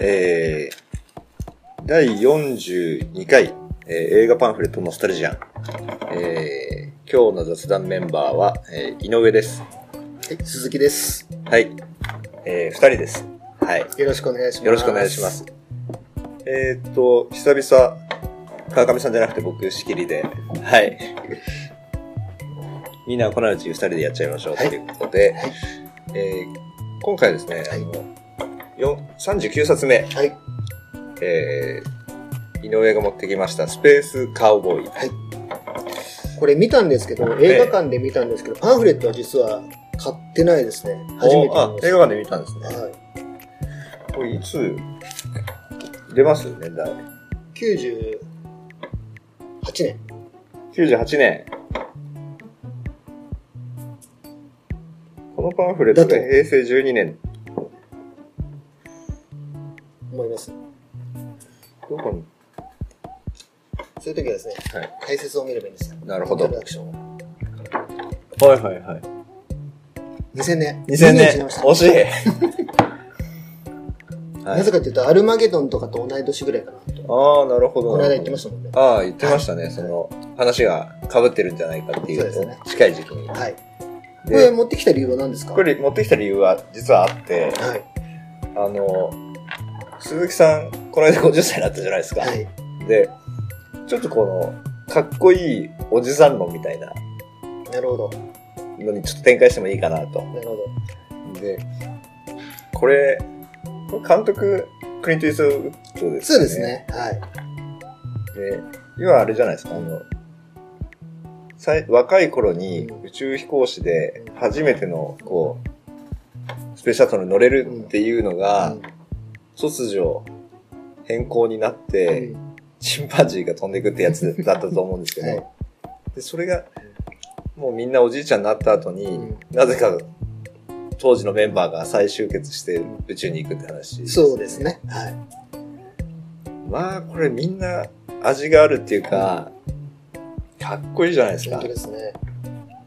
えー、第42回、えー映画パンフレットノスタルジアン。えー、今日の雑談メンバーは、えー井上です。はい、鈴木です。はい。えー、二人です。はい。よろしくお願いします。よろしくお願いします。。えーっと、久々、川上さんじゃなくて僕仕切りで、はい。みんなこのうち二人でやっちゃいましょうとはいいうことで、はいえー今回ですね、はいあの39冊目、はい。えー、井上が持ってきましたスペースカウボーイ。これ見たんですけど、映画館で見たんですけど、パンフレットは実は買ってないですね。初めてあ。映画館で見たんですね。はい。これいつ出ます？年代。98年。98年。このパンフレットで平成12年。どこに？そういう時はですね、はい。解説を見ればいいんですよ。なるほどイントロダクションを。はいはいはい。2000年。2000年。惜しい。はないぜかというと、アルマゲドンとかと同い年ぐらいかなと。ああ、なるほど。この間言ってましたもんね。ああ、言ってましたね。その、話が被ってるんじゃないかっていうと近い時期に。はい。これで、持ってきた理由は何ですか？これ持ってきた理由は実はあって、はい。あの、鈴木さん、この間50歳になったじゃないですか。はい。で、ちょっとこの、かっこいいおじさん論みたいななるほど。のにちょっと展開してもいいかなと。なるほど。で、これ、これ監督、クリント・イーウッドですよそうです。ね。はい。で、要はあれじゃないですか、あの、若い頃に宇宙飛行士で初めての、こう、スペースシャトルに乗れるっていうのが、突如変更になっうて、んチンパンジーが飛んでいくってやつだったと思うんですけど、はいでそれが、もうみんなおじいちゃんになった後に、うんなぜか当時のメンバーが再集結して宇宙に行くって話、そうです。ね。はい。まあ、これみんな味があるっていうか、かっこいいじゃないですか本当。ですね。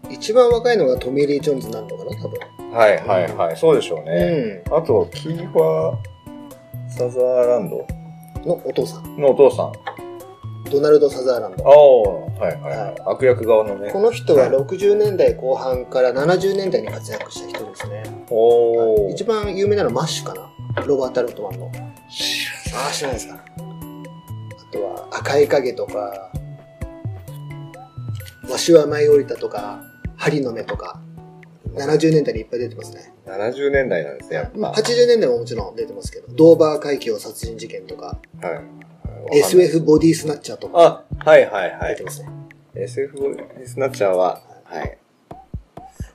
一番若いのがトミー・リー・ジョーンズになるのかな、多分。はいはいはい、そうでしょうね。うあと、キーファー・サザーランドん。のお父さん。のお父さん。ドナルド・サザーランあド。あ、はいはいはい。悪役側のねこ。の人ははい60年代後半から70年代に活躍した人ですね。おー。一番有名なのはマッシュかな。ロバート・アルトマンの。ああ、知らないですか。あとは赤い影とか、わしは舞い降りたとか、針の目とか、70年代にいっぱい出てますね。70年代なんですね、やっぱ。まあ80年代ももちろん出てますけど、ドーバー海峡殺人事件とか、はい。SF ボディスナッチャーとかあ、はいはいはい出て。ますね。SF スナッチャーは、はい。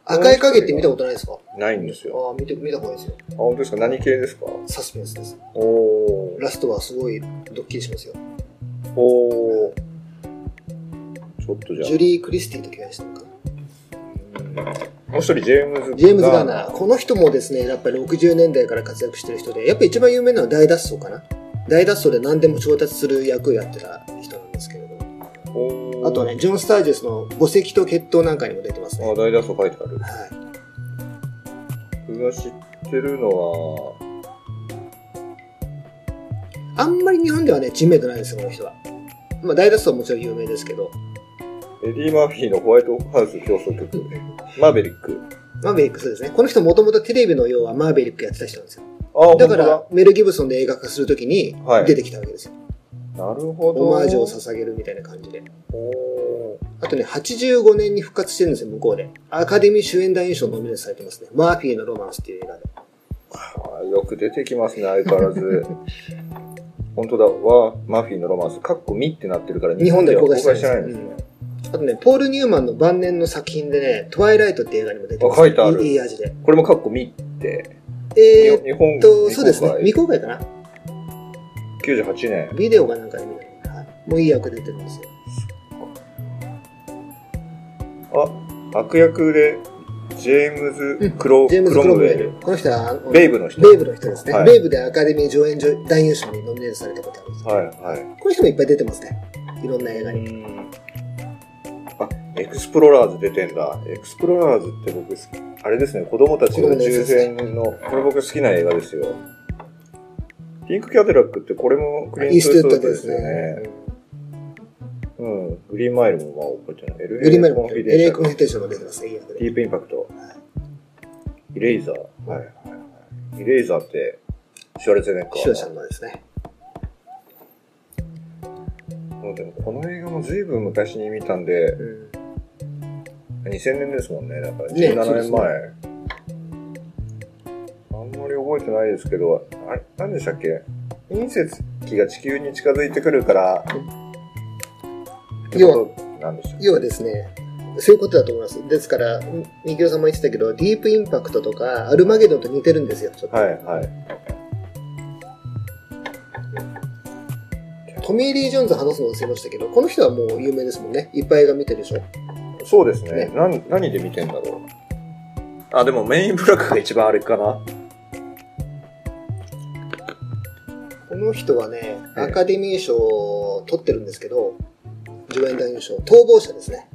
赤い影って見たことないですか？ないんですよ。ああ、見て、見た方がいいですよ。あ、本当ですか？何系ですか？サスペンスです。おー。ラストはすごいドッキリしますよ。おー。ちょっとじゃあジュリー・クリスティと怪我したのかな。うんもう一人、ジェームズ・ジェームズ・ガーナー。この人もですね、やっぱり60年代から活躍してる人で、やっぱり一番有名なのは大脱走かな？大脱走で何でも調達する役をやってた人なんですけれど。あとはね、ジョン・スタージェスの墓石と血統なんかにも出てますね。あ、大脱走書いてある。はい。僕が知ってるのは、あんまり日本ではね、知名度ないですよ、この人は。まあ、大脱走はもちろん有名ですけど、エディ・マーフィーのホワイトハウス競争曲、マーベリック。マーベリックそうですね。この人もともとテレビの要はマーベリックやってた人なんですよ。あ、だから、メル・ギブソンで映画化するときにはい出てきたわけですよ。なるほど。オマージュを捧げるみたいな感じで。おあとね、85年に復活してるんですよ、向こうで。アカデミー主演男優賞ノミネートされてますね。マーフィーのロマンスっていう映画で。ーよく出てきますね、相変わらず。本当だ、は、マフィーのロマンス、カッコミってなってるから、日本では公開してないしてないんですね。あとね、ポール・ニューマンの晩年の作品でね、トワイライトって映画にも出てます、あ書いてあるいいい味で。これもカッコミ。って、え日本ーっと、そうですね。未公開かな？98年。ビデオがなんかで見たのはい。もういい役出てるんですよ。あ、悪役で、ジェームズ・クロ,、ジェームズ・ククロムウェル。この人は、ベイブの人。ベイブの人ですね。はいベイブでアカデミー助演男優賞にノミネートされたことあるんですよ。はい、はい。この人もいっぱい出てますね。いろんな映画に。エクスプロラーズ出てんだ。エクスプロラーズって僕好き、あれですね、子供たちが宇宙船の、これ僕好きな映画ですよ。ピンクキャデラックってこれもクリント・イーストウッドですよね。うん。グリーンマイルもまあ覚えてない。グリーンマイルも、コンフィ、LAコンフィデンシャルフィテーションも出てます。ディープインパクト。イレイザー。はいはいはい。イレイザーって、シュワルツェネッガー。シュワちゃんのですね。もうでもこの映画も随分昔に見たんで、うん。2000年ですもんね。だからね17年前。そうあんまり覚えてないですけど、あれ、何でしたっけ？隕石が地球に近づいてくるから、要はなんでしょう要はですね、そういうことだと思います。ですから、みきおさんも言ってたけど、ディープインパクトとか、アルマゲドンと似てるんですよ、ちょっと。はいはい。トミー・リー・ジョーンズ話すの忘れましたけど、この人はもう有名ですもんね。いっぱい映画見てるでしょ。そうですね。ね何何で見てんだろう。あ、でもメインブラックが一番あれかな。この人はね、ええアカデミー賞を取ってるんですけど、助演男優賞、逃亡者ですね。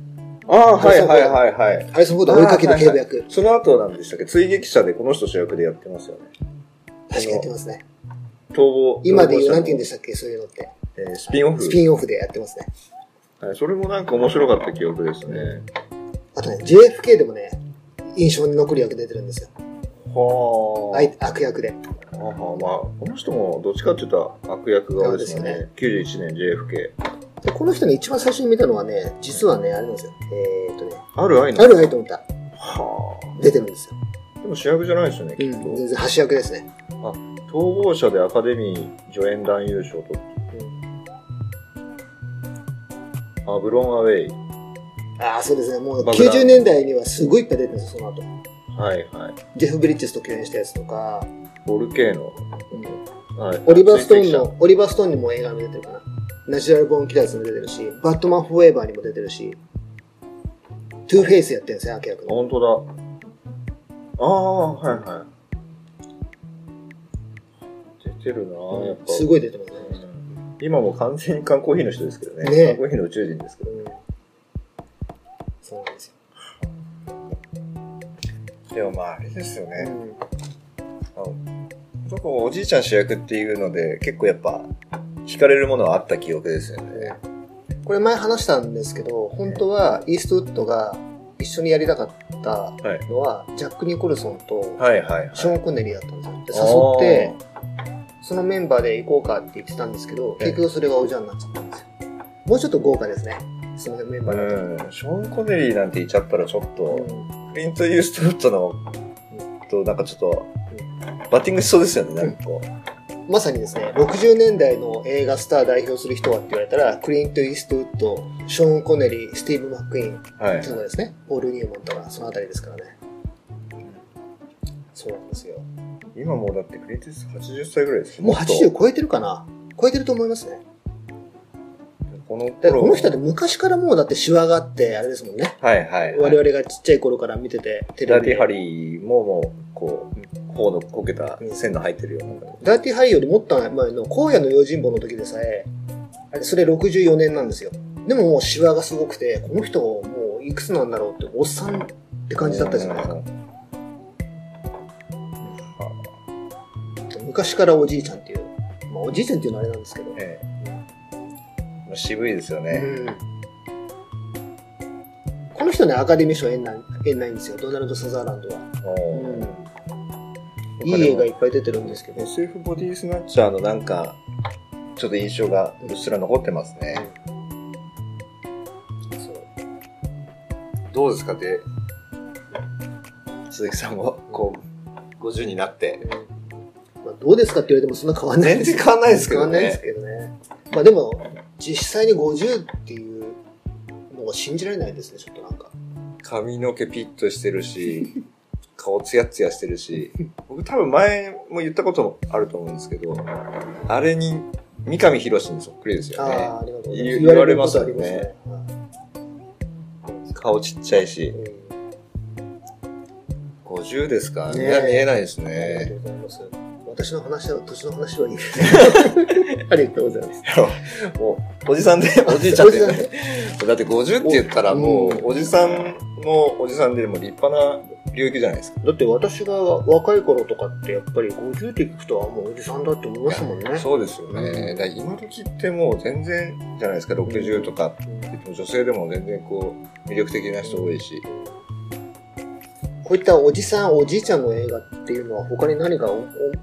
ああ、はいはいはいはい。ハリソン・フォード追いかける警部役。その後なんでしたっけ？追撃者でこの人主役でやってますよね。確かやってますね。逃亡。今で言う、なんて言うんででしたっけ、そういうのって。えースピンオフ。スピンオフでやってますね。はい、それもなんか面白かった記憶ですね。あとね、JFK でもね、印象に残る役出てるんですよ。はあい悪役で。あ。はあ、まあ、この人もどっちかっていうと悪役側ですよね。91年 JFK。で、この人ね、一番最初に見たのはね、実はね、あれなんですよ。えーっとね、ある愛の。ある愛と思った。は出てるんですよ。あ。でも主役じゃないですよね、きっと。うん、全然橋役ですね。逃亡者でアカデミー助演男優賞と。あ、ブローン・アウェイ。ああ、そうですね。もう爆弾90年代にはすごいいっぱい出てるんですよ、その後。はいはい。ジェフ・ブリッジスと共演したやつとか、ボルケーノ。はい。オリバー・ストーンの、オリバー・ストーンにも映画にも出てるかな。ナチュラル・ボーン・キラーズにも出てるし、バットマン・フォーエバーにも出てるし、トゥーフェイスやってるんですよ、悪役の。本当だ。ああ、はいはい。出てるなぁ、やっぱ。すごい出てますね。うん今も完全に缶コーヒーの人ですけどね。ね缶コーヒーの宇宙人ですけど。うんそうなんですよ。でもまあ、あれですよね。うんあの男おじいちゃん主役っていうので、結構やっぱ、惹かれるものはあった記憶ですよね。これ前話したんですけど、本当はイーストウッドが一緒にやりたかったのは、ジャック・ニコルソンと。ショーン・コネリーだったんですよ。で誘って、そのメンバーで行こうかって言ってたんですけど、ええ結局それがおじゃんになっちゃったんですよ。もうちょっと豪華ですね。そのメンバーだと。うん。ショーン・コネリーなんて言っちゃったらちょっと、うんクリント・ユーストウッドの、となんかちょっと、バッティングしそうですよね、なんかこう。まさにですね、60年代の映画スター代表する人はって言われたら、クリント・イーストウッド、ショーン・コネリー、スティーブ・マック・イーンはいと。かですね、ポール・ニューマンとか、そのあたりですからね。そうなんですよ。今もうだってクリント・ユースト80歳ぐらいですもうっと80超えてるかな？超えてると思いますね。このこの人って昔からもうだってシワがあって、あれですもんね。はいはい、はい。我々がちっちゃい頃から見てて、テレビでダーティーハリーももう、こう、頬のこけた線の入ってるような。ダーティーハリーよりもっと前の荒野の用心棒の時でさえ、あれ、それ64年なんですよ。でももうシワがすごくて、この人もういくつなんだろうって、おっさんって感じだったじゃないですか。昔からおじいちゃんっていう。まあおじいちゃんっていうのはあれなんですけど。ええまあ渋いですよね。うんこの人ね、アカデミー賞縁ない縁ないんですよ、ドナルド・サザーランドは。おーいい映画いっぱい出てるんですけど。SF ボディスナッチャーのなんか、ちょっと印象がうっすら残ってますね。そうどうですかで、鈴木さんも、こう、50になって。まあ、どうですかって言われてもそんな変わんない全然変わんないですけど変わんないですね。けどね。まあでも、実際に50っていうのが信じられないですね、ちょっとなんか。髪の毛ピッとしてるし、顔ツヤツヤしてるし、僕多分前も言ったこともあると思うんですけど、あれに三上博史にそっくりですよね。ああ、ありがとうございます。言言われますよね言われることあり顔ちっちゃいします。ね50ですかねいや、見えないですうんありがとね。うございます。私の話は、年の話はいい。ありがとうございます。もう、おじさんで、おじいちゃんでだって50って言ったらもうおじさんもおじさんでも立派な領域じゃないですか。だって私が若い頃とかってやっぱり50って聞くとはもうおじさんだって思いましたもんね。そうですよね。だ今時ってもう全然じゃないですか、60とか女性でも全然こう、魅力的な人多いし。こういったおじさん、おじいちゃんの映画っていうのは他に何か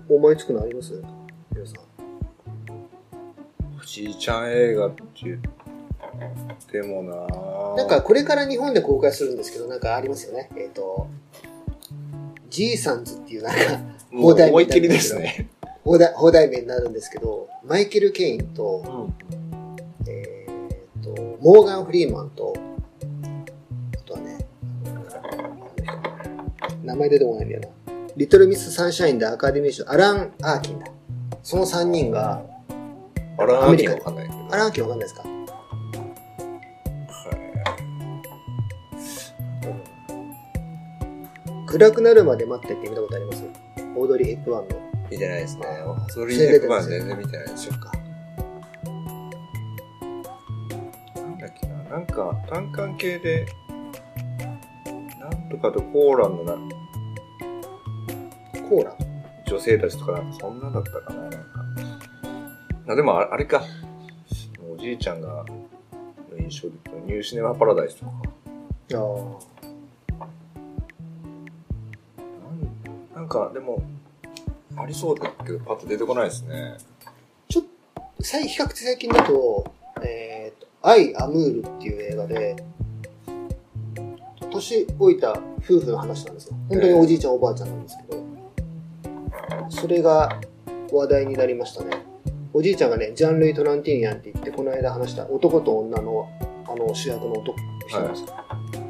思いつくのあります？皆さん。おじいちゃん映画って言ってもなぁなんかこれから日本で公開するんですけど、なんかありますよね？えっ、と、じいさんズっていうなんか、放題思いっきりですね。放題放題名になるんですけど、マイケル・ケインと、えっ、と、モーガン・フリーマンと前出てこないんだよな。リトル・ミス・サンシャインでアカデミー賞、アラン・アーキンだ。その3人が、あら、アメリカわかんない。アラン・アーキンわかんないですか？暗くなるまで待ってって見たことあります？オードリー・ヘップワンの。見てないですね。それで100万全然見てないですよ。か。なんだっけな、なんか単管系で、なんとかとコーランのなコーラ女性たちとかそんなんだったかな、なんか。あでもああれか、おじいちゃんが、の印象で言うとニューシネマパラダイスとか。ああ。なんか、でも、ありそうだけど、パッと出てこないですね。ちょっと、最比較的最近だと、えっ、と、アイ・アムールっていう映画で、年老いた夫婦の話なんですよ。本当におじいちゃん、おばあちゃんなんですけど、それが話題になりましたね。おじいちゃんがね、ジャン・ルイ・トランティーニャンって言って、この間話した男と女のあの主役の男人なんですよ。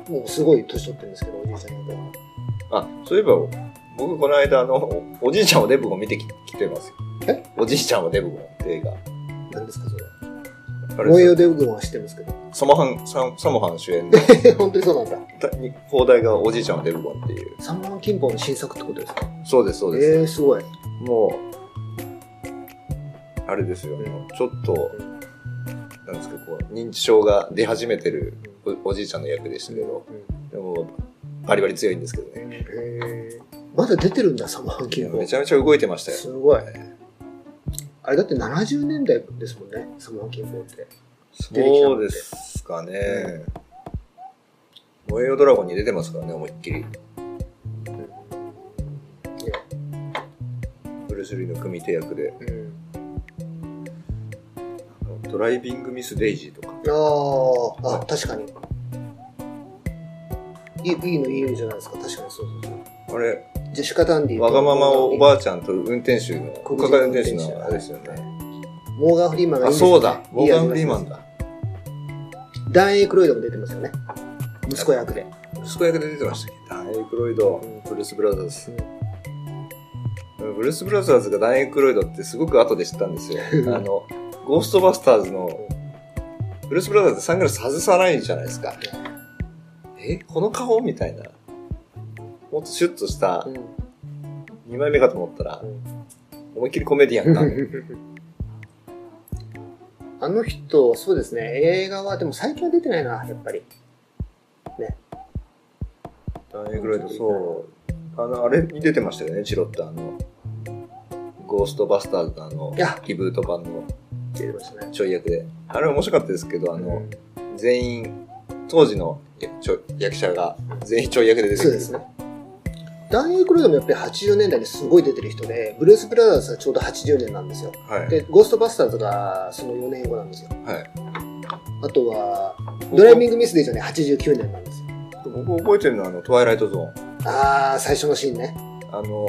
もうすごい年取ってるんですけど、おじいちゃんの役は。あ、そういえば、僕この間、あの、おおじいちゃんはデブゴン見てききてますよ。え？おじいちゃんはデブゴンって映画。何ですか、それ。燃えよデブ軍は知ってるんですけど。サモハン、ササモハン主演の 本当にそうなんだ。放題がおじいちゃんはデブゴンっていう。三万金峰の新作ってことですか？そうです、そうです。ええー、すごい。もう、あれですよ、うんちょっと、なんですか、こう、認知症が出始めてるおおじいちゃんの役でしたけど、でも、バリバリ強いんですけどね。へーまだ出てるんだ、サマーキング。めちゃめちゃ動いてましたよ。すごい。あれだって70年代ですもんね、サマーキングって。そうですかね。燃えよドラゴンに出てますからね、思いっきり。ブルース・リーの組手役で。うん。ドライビング・ミス・デイジーとか。ああ、あ、確かに。いいいいのいいじゃないですか、確かにそうそうそう。あれ、ジェシカ・ダンディとわがままおばああちゃんと運転手の、国家運転手のあれですよね。モーガン・フリーマンがいいあ、んですよそうだ。モーガン・フリーマン。だ。ダン・エイクロイドも出てますよね。息子役で。息子役で出てましたっけ？ダン・エイクロイド、ブルース・ブラザーズ。ブルース・ブラザーズがダン・エイクロイドってすごく後で知ったんですよ。あの、ゴーストバスターズの、ブルース・ブラザーズってサングラス外さないじゃないですか。えこの顔？みたいな。もっとシュッとしたうん2枚目かと思ったらうん、思いっきりコメディアンか。あの人、そうですね。映画は、でも最近は出てないな、やっぱり。ダン・エイクロイド、そう。あの、あれに出てましたよね、チロッとあの、ゴーストバスターズのあのいや、リブート版の出てましたね。ちょい役で。あれ面白かったですけど、あの、全員、当時のちょ役者が全員ちょい役で出てくる。そうですね。ダン・エイクロイドもやっぱり80年代にすごい出てる人で、ブルース・ブラザーズはちょうど80年なんですよ。はい。で、ゴーストバスターズがその4年後なんですよ。はい。あとは、ドライビング・ミス・デイジはね、89年なんですよ。僕覚えてるのは、あの、トワイライトゾーン。あー、最初のシーンね。あの、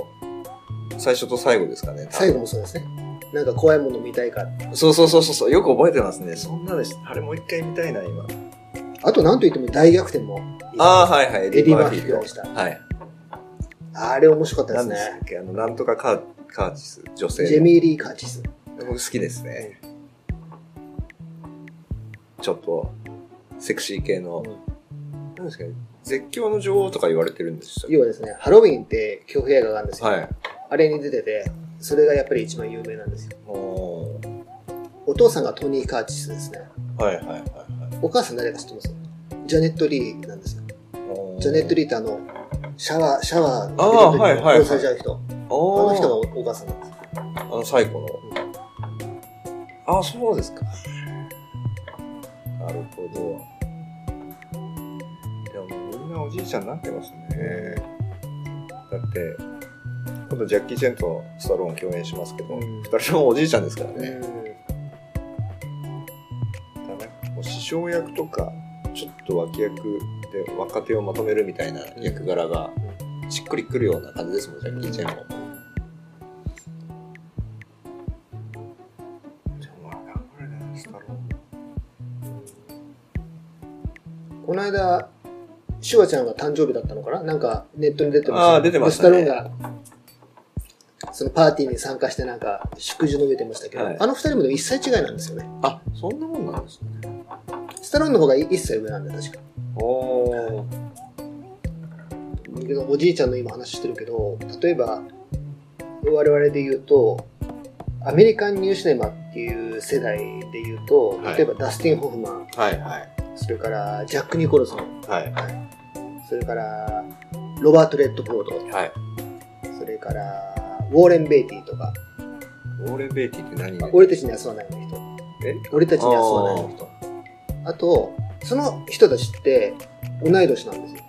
最初と最後ですかね。最後もそうですね。なんか怖いもの見たいか。そうそうそうそう。よく覚えてますね。そんなです。あれもう一回見たいな、今。あと、なんといっても大逆転も。ああ、はいはい。エエディ・マーフィーがした。はい。あれ面白かったですね何でしたっ。け？あの、なんとかカーカーチス、女性の。ジェミー・リー・カーチス。僕好きですね。ちょっと、セクシー系の、なんですかね、絶叫の女王とか言われてるんでしたっけ？要はですね、ハロウィンって恐怖映画があるんですよ。はい。あれに出てて、それがやっぱり一番有名なんですよ。おーお父さんがトニー・カーチスですね。はいはいはいはい。お母さん誰か知ってます？ジャネット・リーなんですよ。ジャネット・リーってあの、シャワー、シャワーあー出てる時に殺されちゃう人。あの人がおお母さんなんです。あの、最古の。あ、そうですか。なるほど。いや、もうみんなおじいちゃんになってますね。だって、今度ジャッキー・チェンとスタローン共演しますけど、うん二人ともおじいちゃんですからね。うん。だね。もう師匠役とか、ちょっと脇役で若手をまとめるみたいな役柄が、しっくりくるような感じですもん、ジャッキー・チェンも。この間、シュワちゃんが誕生日だったのかな？なんかネットに出てました。あー出てましたねでスタローンが、そのパーティーに参加してなんか、祝辞述べてましたけど、はいあの二人もでも一歳違いなんですよね。あ、そんなもんなんですね。スタローンの方が一歳上なんで、確か。お。おじいちゃんの今話してるけど、例えば、我々で言うと、アメリカンニュー。シネマっていう世代で言うと、例えばダスティン・ホフマン、はいはい。それからジャック・ニコルソン、はい。それからロバー。ト・レッドフォー。ド、はい。それからウォー。レン・ベイティとか、ウォー。レン・ベイティって何俺たちにはそうないの人。え俺たちにはそうないの人。あと、その人たちって同い年なんですよ。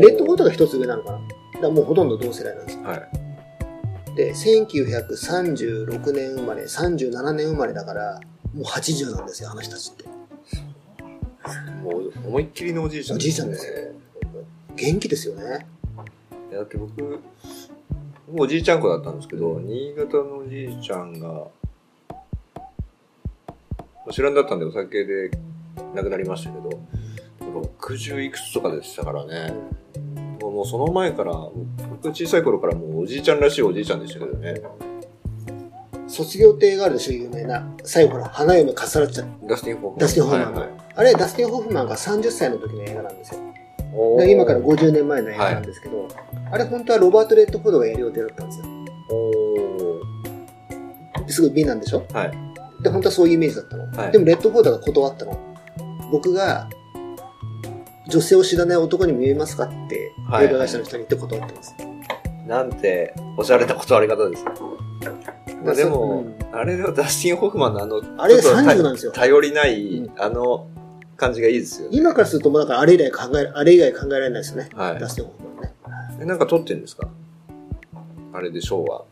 レッドフォードが一つ上なのかな。だからもうほとんど同世代なんですよ。はい。で、1936年生まれ、37年生まれだから、もう80なんですよ、あの人たちって。もう思いっきりのおじいちゃんおじいちゃんですよ。元気ですよね。だって僕、僕おじいちゃん子だったんですけど、新潟のおじいちゃんが、まあ知らんだったんでお酒で亡くなりましたけど、60いくつとかでしたからね。もうその前から、僕小さい頃からもうおじいちゃんらしいおじいちゃんでしたけどね。卒業亭があるでしょ、有名な。最後ほら、花嫁かさらっちゃう。ダスティン・ホフマン。ダスティンホフマンのはいはいあれ、ダスティン・ホフマンが30歳の時の映画なんですよ。今から50年前の映画なんですけど、あれ本当はロバート・レッドフォードがやる予定だったんですよ。おすごい美なんでしょ？ーはい。で、本当はそういうイメージだったの。はいでも、レッドフォードが断ったの。僕が、女性を知らない男に見えますかって、はい映画会社の人に言って断ってます。なんて、おしゃれな断り方ですか。まあでも、うんあれはダスティン・ホフマンのあの、あれちょっと30なんですよ頼りない、うんあの感じがいいですよね。今からするともうだからあれ以来考え、あれ以外考えられないですよね。はいダスティン・ホフマンね。えなんか撮ってんですか？あれで賞は。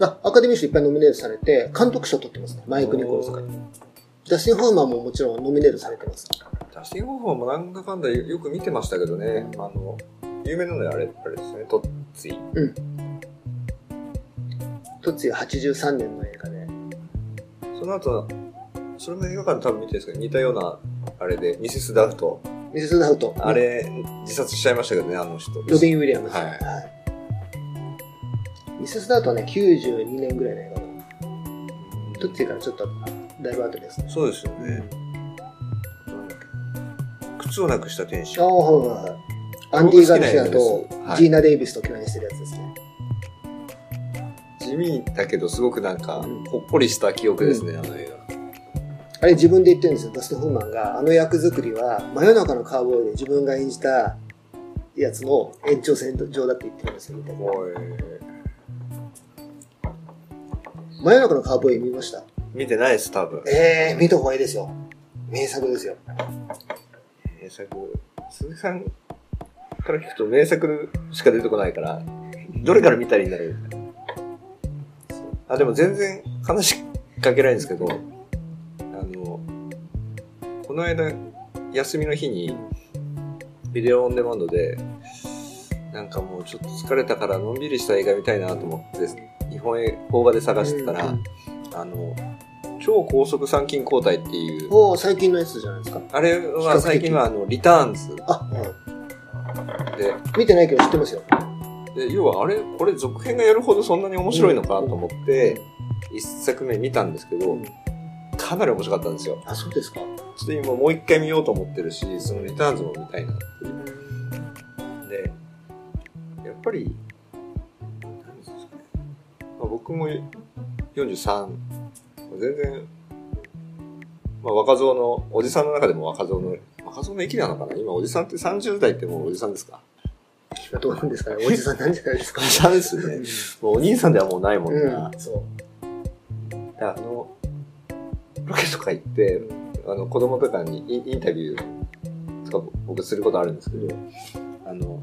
あ、アカデミー賞いっぱいノミネートされて、監督賞取ってますね。マイク・ニコルズが。ダスティン・ホフマンももちろんノミネートされてます。ダスティン・ホフマンもなんだかんだよよく見てましたけどね。あの、有名なのはあれ、あれですね、トッツィ。一つ83年の映画で。その後、それも映画館で多分見てるんですけど、似たような、あれで、ミセス・ダウト。ミセス・ダウト。あれ、自殺しちゃいましたけどね、あの人。ロビン・ウィリアムズ。はいミセス・ダウトはね、92年ぐらいの映画なの。トッツィからちょっとだいぶ後ですね。そうですよね。靴をなくした天使あ。あ、はいはいはい。アンディ・ガルシアとジーナ・デイビスと共演してるやつですね。地味だけどすごくなんかうん、ほっこりした記憶ですね、あの映あれ自分で言ってるんですよ、ダスティン・ホフマンが。あの役作りは、真夜中のカーボーイで自分が演じたやつの延長線上だって言ってるんですよ、みたいな。真夜中のカーボーイ見ました？見てないです、多分。ええー、見た方がいいですよ。名作ですよ。名作。鈴木さんから聞くと名作しか出てこないから、どれから見たらいいんだろう。あ、でも全然話しかけないんですけど、あの、この間、休みの日に、ビデオオンデマンドで、なんかもうちょっと疲れたからのんびりした映画見たいなと思って、日本映邦画で探してたら、うんうんあの、超高速参勤交代っていう、おー最近のやつじゃないですか。あれは最近はあの、リターンズあ、うんで、見てないけど知ってますよ。で、要はあれ、これ続編がやるほどそんなに面白いのかと思って、一作目見たんですけど、うんかなり面白かったんですよ。あ、そうですか。ちょっと今もう一回見ようと思ってるし、そのリターンズも見たいなっていう。で、やっぱり、何ですかね。まあ、僕も43、全然、まあ、若造の、おじさんの中でも若造の、若造の域なのかな？今、おじさんって30代ってもうおじさんですか？今どうなんですかね？おじさんなんじゃないですか？お。じさんですよね。もうお兄さんではもうないもんな。うん、そう。であの、ロケとか行って、あの、子供とかにインタビューとか僕することあるんですけど、あの、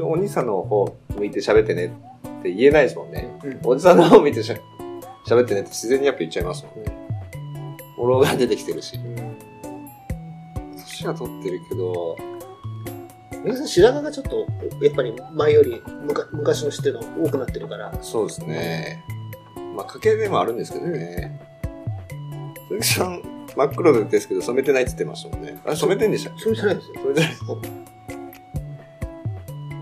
お兄さんの方向いて喋ってねって言えないですもんね。うんおじさんの方向いてしゃ喋ってねって自然にやっぱ言っちゃいますもんね。おろが出てきてるし。年は取ってるけど、皆さん白髪がちょっと、やっぱり前よりむか昔の知ってるの多くなってるから、そうですね。まあ、家系でもあるんですけどね。鈴木さん、真っ黒ですけど染めてないって言ってましたもんね。あれ染めてんでしたっけ？それじゃないですよ。それじゃない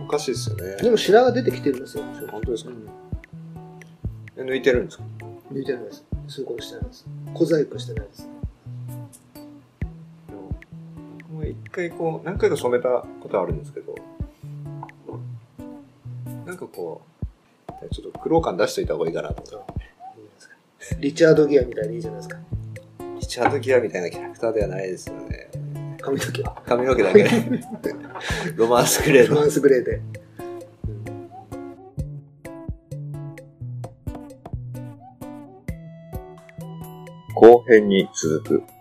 おかしいですよね。でも白髪出てきてるんですよ。本当ですか？うんえ抜いてるんですか？抜いてないです。そういうことしてないです。小細工してないです。僕も一回こう、何回か染めたことあるんですけど、なんかこう、ちょっと苦労感出しといた方がいいかなと。リチャード・ギアみたいでいいじゃないですか。リチャード・ギアみたいなキャラクターではないですよね。髪の毛は。髪の毛だけで。ロマンスグレーのロマンスグレーで。後編に続く。